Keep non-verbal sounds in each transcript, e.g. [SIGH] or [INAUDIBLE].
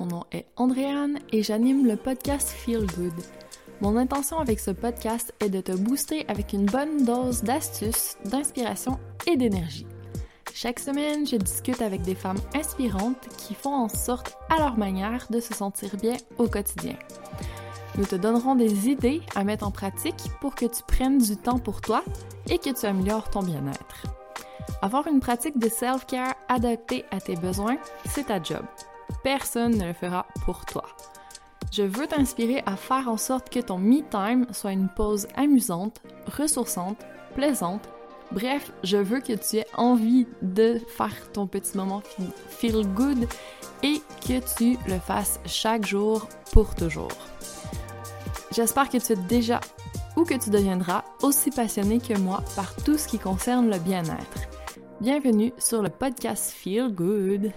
Mon nom est Andréane et j'anime le podcast Feel Good. Mon intention avec ce podcast est de te booster avec une bonne dose d'astuces, d'inspiration et d'énergie. Chaque semaine, je discute avec des femmes inspirantes qui font en sorte, à leur manière, de se sentir bien au quotidien. Nous te donnerons des idées à mettre en pratique pour que tu prennes du temps pour toi et que tu améliores ton bien-être. Avoir une pratique de self-care adaptée à tes besoins, c'est ta job. Personne ne le fera pour toi. Je veux t'inspirer à faire en sorte que ton me-time soit une pause amusante, ressourçante, plaisante. Bref, je veux que tu aies envie de faire ton petit moment feel good et que tu le fasses chaque jour pour toujours. J'espère que tu es déjà ou que tu deviendras aussi passionné que moi par tout ce qui concerne le bien-être. Bienvenue sur le podcast Feel Good.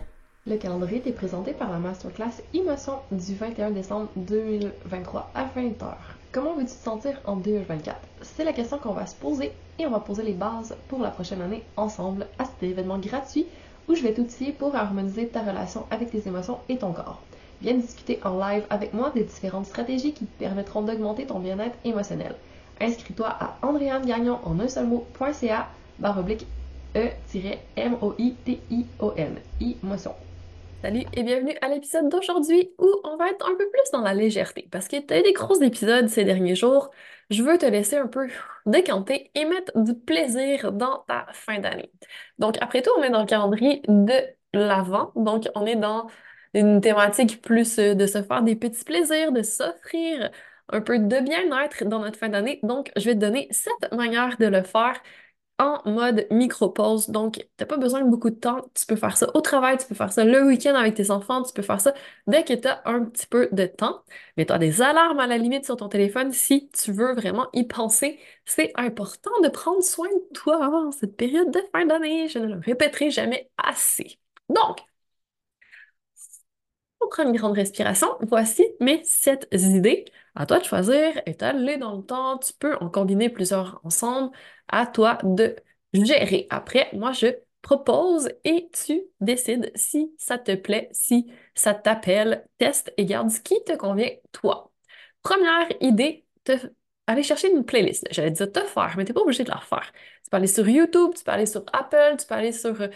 Le calendrier est présenté par la masterclass Émotion du 21 décembre 2023 à 20h. Comment veux-tu te sentir en 2024? C'est la question qu'on va se poser et on va poser les bases pour la prochaine année ensemble à cet événement gratuit où je vais t'outiller pour harmoniser ta relation avec tes émotions et ton corps. Viens discuter en live avec moi des différentes stratégies qui permettront d'augmenter ton bien-être émotionnel. Inscris-toi à andréanegagnon en un seul mot.ca barre oblique E-M-O-I-T-I-O-N. Emotion. Salut et bienvenue à l'épisode d'aujourd'hui où on va être un peu plus dans la légèreté parce que tu as eu des gros épisodes ces derniers jours. Je veux te laisser un peu décanter et mettre du plaisir dans ta fin d'année. Donc, après tout, on est dans le calendrier de l'avant. Donc, on est dans une thématique plus euh, de se faire des petits plaisirs, de s'offrir un peu de bien-être dans notre fin d'année. Donc, je vais te donner sept manières de le faire en mode micro-pause. Donc, t'as pas besoin de beaucoup de temps. Tu peux faire ça au travail, tu peux faire ça le week-end avec tes enfants, tu peux faire ça dès que tu as un petit peu de temps. Mais tu as des alarmes à la limite sur ton téléphone si tu veux vraiment y penser. C'est important de prendre soin de toi en cette période de fin d'année. Je ne le répéterai jamais assez. Donc, on prend une grande respiration. Voici mes sept idées. À toi de choisir, étaler dans le temps. Tu peux en combiner plusieurs ensemble. À toi de gérer. Après, moi, je propose et tu décides si ça te plaît, si ça t'appelle. Teste et garde ce qui te convient, toi. Première idée, te... aller chercher une playlist. J'allais dire te faire, mais tu n'es pas obligé de la refaire. Tu peux aller sur YouTube, tu peux aller sur Apple, tu peux aller sur euh,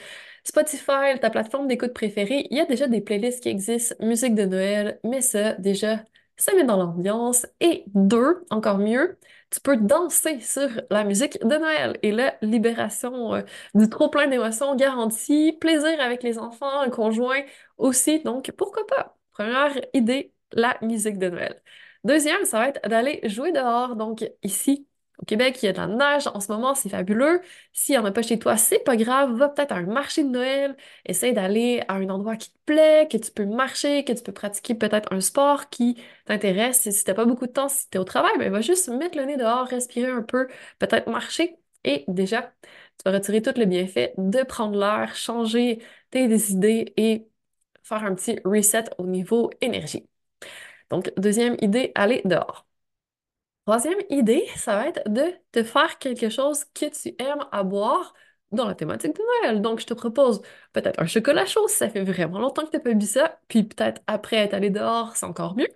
Spotify, ta plateforme d'écoute préférée. Il y a déjà des playlists qui existent, musique de Noël, mais ça, déjà, ça met dans l'ambiance. Et deux, encore mieux, tu peux danser sur la musique de Noël. Et la libération euh, du trop-plein d'émotions garantie, plaisir avec les enfants, un conjoint aussi. Donc, pourquoi pas? Première idée, la musique de Noël. Deuxième, ça va être d'aller jouer dehors. Donc, ici, au Québec, il y a de la neige en ce moment, c'est fabuleux. S'il n'y en a pas chez toi, c'est pas grave. Va peut-être à un marché de Noël. Essaye d'aller à un endroit qui te plaît, que tu peux marcher, que tu peux pratiquer peut-être un sport qui t'intéresse. Si t'as pas beaucoup de temps, si tu es au travail, ben, va juste mettre le nez dehors, respirer un peu, peut-être marcher. Et déjà, tu vas retirer tout le bienfait de prendre l'air, changer tes idées et faire un petit reset au niveau énergie. Donc, deuxième idée, aller dehors. Troisième idée, ça va être de te faire quelque chose que tu aimes à boire dans la thématique de Noël. Donc, je te propose peut-être un chocolat chaud si ça fait vraiment longtemps que tu n'as pas bu ça, puis peut-être après être allé dehors, c'est encore mieux.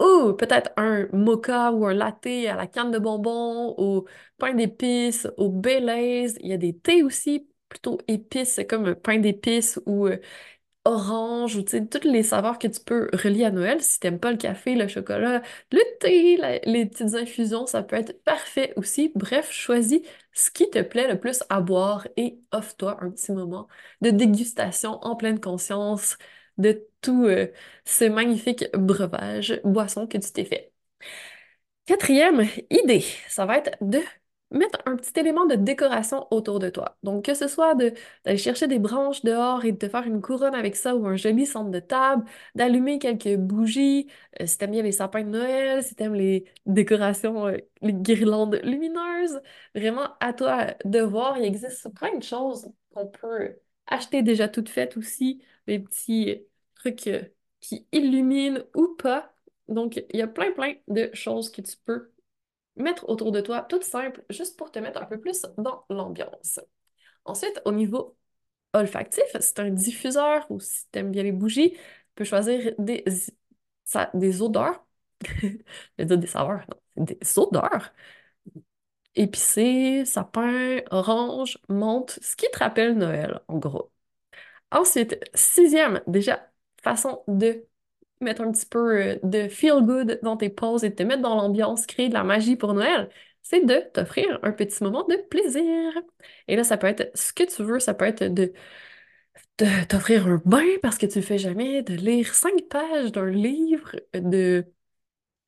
Ou peut-être un mocha ou un latte à la canne de bonbons, au pain d'épices, au Baileys. Il y a des thés aussi, plutôt épices, comme un pain d'épices ou euh, orange ou toutes les saveurs que tu peux relier à Noël. Si t'aimes pas le café, le chocolat, le thé, les petites infusions, ça peut être parfait aussi. Bref, choisis ce qui te plaît le plus à boire et offre-toi un petit moment de dégustation en pleine conscience de tout euh, ce magnifique breuvage, boisson que tu t'es fait. Quatrième idée, ça va être de mettre un petit élément de décoration autour de toi. Donc, que ce soit d'aller chercher des branches dehors et de te faire une couronne avec ça ou un joli centre de table, d'allumer quelques bougies, euh, si t'aimes bien les sapins de Noël, si t'aimes les décorations, euh, les guirlandes lumineuses, vraiment à toi de voir. Il existe plein de choses qu'on peut acheter déjà toutes faites aussi, des petits trucs euh, qui illuminent ou pas. Donc, il y a plein, plein de choses que tu peux mettre autour de toi, tout simple, juste pour te mettre un peu plus dans l'ambiance. Ensuite, au niveau olfactif, c'est un diffuseur ou si tu aimes bien les bougies, peux choisir des, des odeurs. [LAUGHS] Je dire des saveurs, non, des odeurs. Épicé, sapin, orange, menthe, ce qui te rappelle Noël, en gros. Ensuite, sixième, déjà, façon de mettre un petit peu euh, de feel good dans tes pauses et de te mettre dans l'ambiance, créer de la magie pour Noël, c'est de t'offrir un petit moment de plaisir. Et là, ça peut être ce que tu veux, ça peut être de t'offrir un bain parce que tu le fais jamais, de lire cinq pages d'un livre, de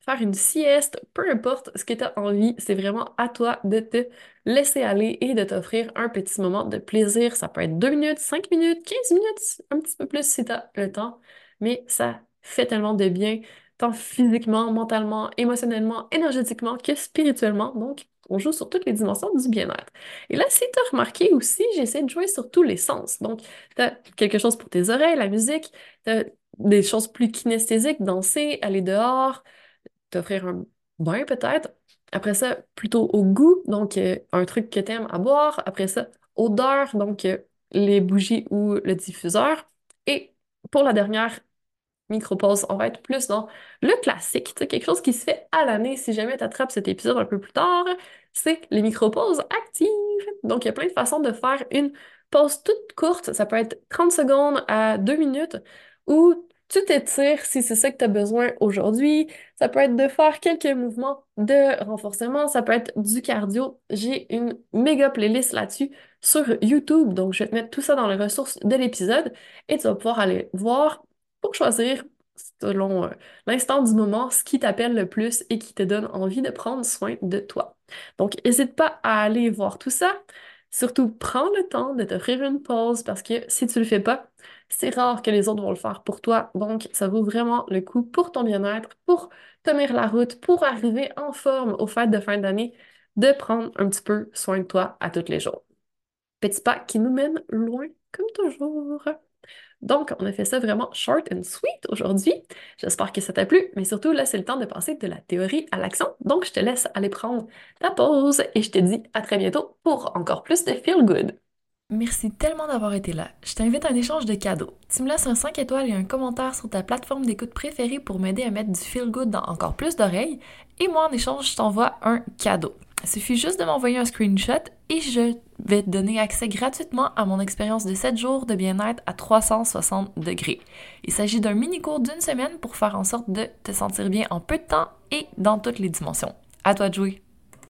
faire une sieste, peu importe ce que tu as envie, c'est vraiment à toi de te laisser aller et de t'offrir un petit moment de plaisir. Ça peut être deux minutes, cinq minutes, 15 minutes, un petit peu plus si tu as le temps, mais ça fait tellement de bien, tant physiquement, mentalement, émotionnellement, énergétiquement que spirituellement. Donc, on joue sur toutes les dimensions du bien-être. Et là, si tu as remarqué aussi, j'essaie de jouer sur tous les sens. Donc, tu as quelque chose pour tes oreilles, la musique, tu des choses plus kinesthésiques, danser, aller dehors, t'offrir un bain peut-être. Après ça, plutôt au goût, donc euh, un truc que t'aimes à boire. Après ça, odeur, donc euh, les bougies ou le diffuseur. Et pour la dernière micro-pause, on va être plus dans le classique, quelque chose qui se fait à l'année. Si jamais tu attrapes cet épisode un peu plus tard, c'est les micro-pauses actives. Donc, il y a plein de façons de faire une pause toute courte. Ça peut être 30 secondes à 2 minutes ou tu t'étires si c'est ça que tu as besoin aujourd'hui. Ça peut être de faire quelques mouvements de renforcement, ça peut être du cardio. J'ai une méga playlist là-dessus sur YouTube, donc je vais te mettre tout ça dans les ressources de l'épisode et tu vas pouvoir aller voir pour choisir selon euh, l'instant du moment ce qui t'appelle le plus et qui te donne envie de prendre soin de toi. Donc, n'hésite pas à aller voir tout ça. Surtout, prends le temps de t'offrir une pause parce que si tu le fais pas, c'est rare que les autres vont le faire pour toi. Donc, ça vaut vraiment le coup pour ton bien-être, pour tenir la route, pour arriver en forme aux fêtes de fin d'année, de prendre un petit peu soin de toi à tous les jours. Petit pas qui nous mène loin, comme toujours. Donc, on a fait ça vraiment short and sweet aujourd'hui. J'espère que ça t'a plu, mais surtout, là, c'est le temps de passer de la théorie à l'action. Donc, je te laisse aller prendre ta pause et je te dis à très bientôt pour encore plus de Feel Good. Merci tellement d'avoir été là. Je t'invite à un échange de cadeaux. Tu me laisses un 5 étoiles et un commentaire sur ta plateforme d'écoute préférée pour m'aider à mettre du feel good dans encore plus d'oreilles. Et moi, en échange, je t'envoie un cadeau. Il suffit juste de m'envoyer un screenshot et je vais te donner accès gratuitement à mon expérience de 7 jours de bien-être à 360 degrés. Il s'agit d'un mini cours d'une semaine pour faire en sorte de te sentir bien en peu de temps et dans toutes les dimensions. À toi de jouer!